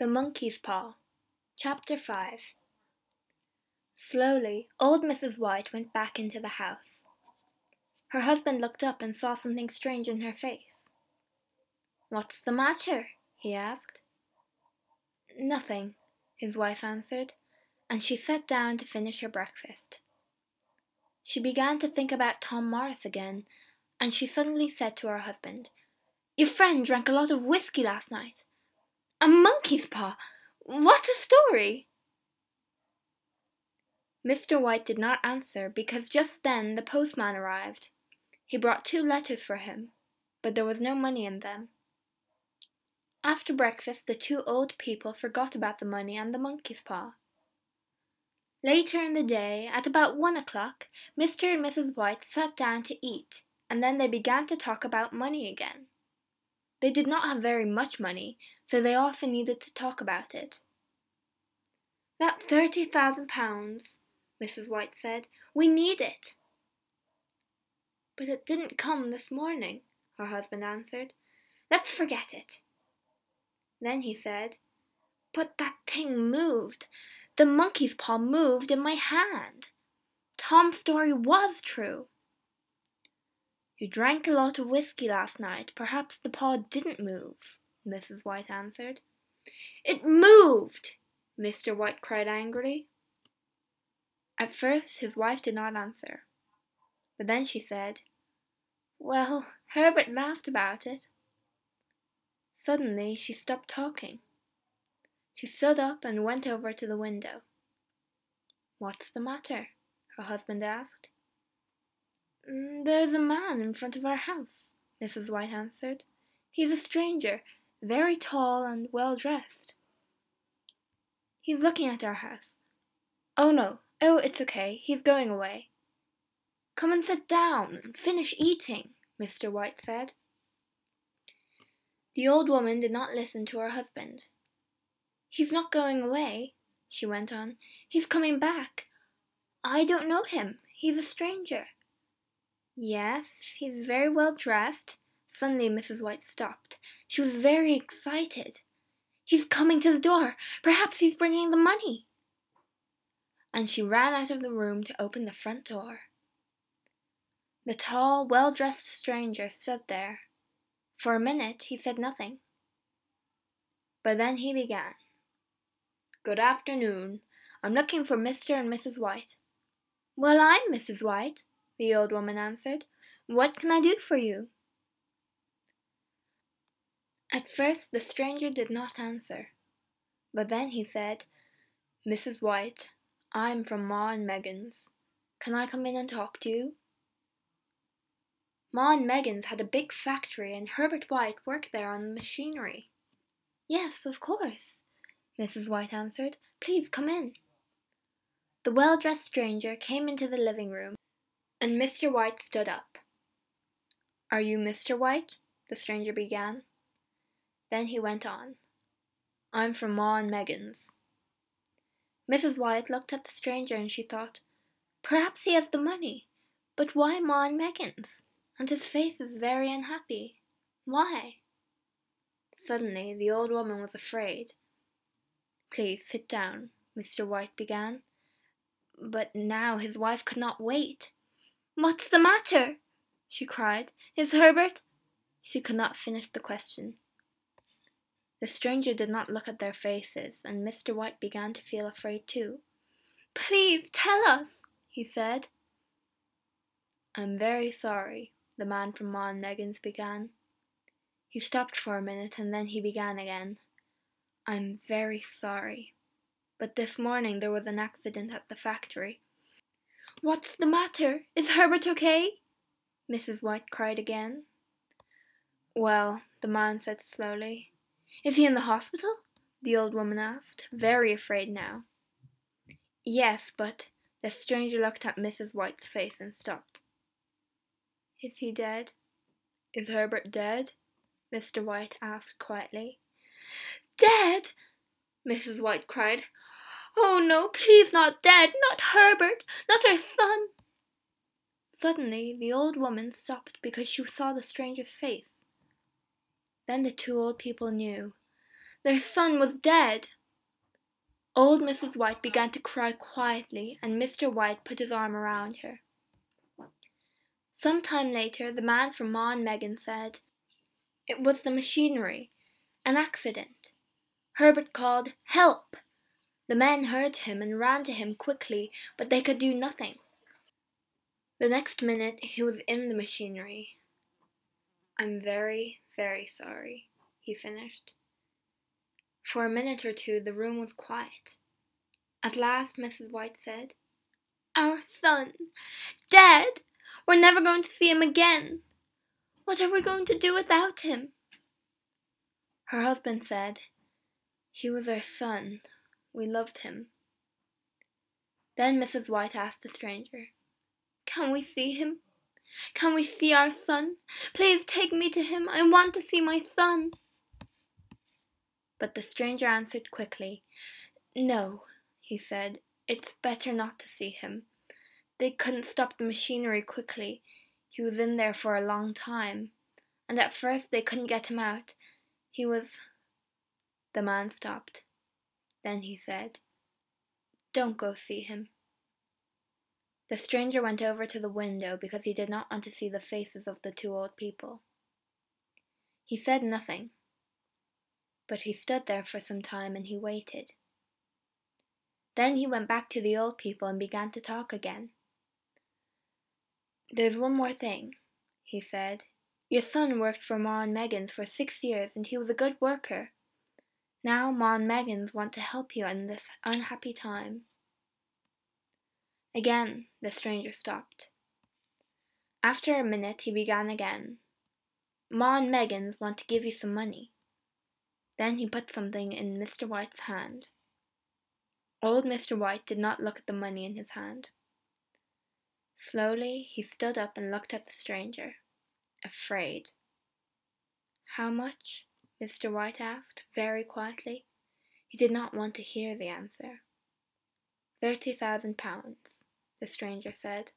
The Monkey's Paw Chapter 5 Slowly, old Mrs. White went back into the house. Her husband looked up and saw something strange in her face. What's the matter? he asked. Nothing, his wife answered, and she sat down to finish her breakfast. She began to think about Tom Morris again, and she suddenly said to her husband, Your friend drank a lot of whisky last night. A monkey's paw! What a story! Mr. White did not answer because just then the postman arrived. He brought two letters for him, but there was no money in them. After breakfast, the two old people forgot about the money and the monkey's paw. Later in the day, at about one o'clock, Mr. and Mrs. White sat down to eat, and then they began to talk about money again. They did not have very much money, so they often needed to talk about it. That thirty thousand pounds, Mrs. White said. We need it. But it didn't come this morning, her husband answered. Let's forget it. Then he said, But that thing moved. The monkey's paw moved in my hand. Tom's story was true. You drank a lot of whisky last night. Perhaps the paw didn't move, Mrs. White answered. It moved! Mr. White cried angrily. At first his wife did not answer, but then she said, Well, Herbert laughed about it. Suddenly she stopped talking. She stood up and went over to the window. What's the matter? her husband asked. Mm, there's a man in front of our house, Mrs. White answered. He's a stranger, very tall and well dressed. He's looking at our house. Oh no, oh, it's okay, he's going away. Come and sit down and finish eating, Mr. White said. The old woman did not listen to her husband. He's not going away, she went on. He's coming back. I don't know him. He's a stranger. Yes, he's very well dressed. Suddenly Mrs. White stopped. She was very excited. He's coming to the door. Perhaps he's bringing the money. And she ran out of the room to open the front door. The tall, well dressed stranger stood there. For a minute he said nothing. But then he began. Good afternoon. I'm looking for Mr. and Mrs. White. Well, I'm Mrs. White, the old woman answered. What can I do for you? At first the stranger did not answer, but then he said, Mrs. White, I'm from Maw and Meggins. Can I come in and talk to you? Maw and Meggins had a big factory and Herbert White worked there on the machinery. Yes, of course, Mrs. White answered. Please come in. The well dressed stranger came into the living room and Mr. White stood up. Are you Mr. White? the stranger began. Then he went on. I'm from Maw and Meggins. Mrs. White looked at the stranger and she thought, Perhaps he has the money, but why Maw and Meggins? And his face is very unhappy. Why? Suddenly the old woman was afraid. Please sit down, Mr. White began. But now his wife could not wait. What's the matter? she cried. Is Herbert? She could not finish the question. The stranger did not look at their faces, and Mr. White began to feel afraid too. Please tell us, he said. I'm very sorry, the man from Maw and Meggins began. He stopped for a minute and then he began again. I'm very sorry, but this morning there was an accident at the factory. What's the matter? Is Herbert okay? Mrs. White cried again. Well, the man said slowly. Is he in the hospital? the old woman asked, very afraid now. Yes, but the stranger looked at Mrs. White's face and stopped. Is he dead? Is Herbert dead? Mr. White asked quietly. Dead! Mrs. White cried. Oh no, please not dead, not Herbert, not our son. Suddenly the old woman stopped because she saw the stranger's face. Then the two old people knew. Their son was dead. Old Mrs. White began to cry quietly, and Mr. White put his arm around her. Some time later, the man from Ma and Megan said, It was the machinery. An accident. Herbert called, Help! The men heard him and ran to him quickly, but they could do nothing. The next minute he was in the machinery. I'm very, very sorry, he finished. For a minute or two the room was quiet. At last Mrs. White said, Our son! Dead! We're never going to see him again! What are we going to do without him? Her husband said, He was our son. We loved him. Then Mrs. White asked the stranger, Can we see him? Can we see our son? Please take me to him. I want to see my son. But the stranger answered quickly. No, he said, it's better not to see him. They couldn't stop the machinery quickly. He was in there for a long time, and at first they couldn't get him out. He was. The man stopped. Then he said, Don't go see him. The stranger went over to the window because he did not want to see the faces of the two old people. He said nothing, but he stood there for some time and he waited. Then he went back to the old people and began to talk again. There's one more thing, he said. Your son worked for Maw and Meggins for six years and he was a good worker. Now Maw and Meggins want to help you in this unhappy time. Again the stranger stopped. After a minute he began again. Maw and Meggins want to give you some money. Then he put something in Mr. White's hand. Old Mr. White did not look at the money in his hand. Slowly he stood up and looked at the stranger, afraid. How much? Mr. White asked, very quietly. He did not want to hear the answer. Thirty thousand pounds, the stranger said.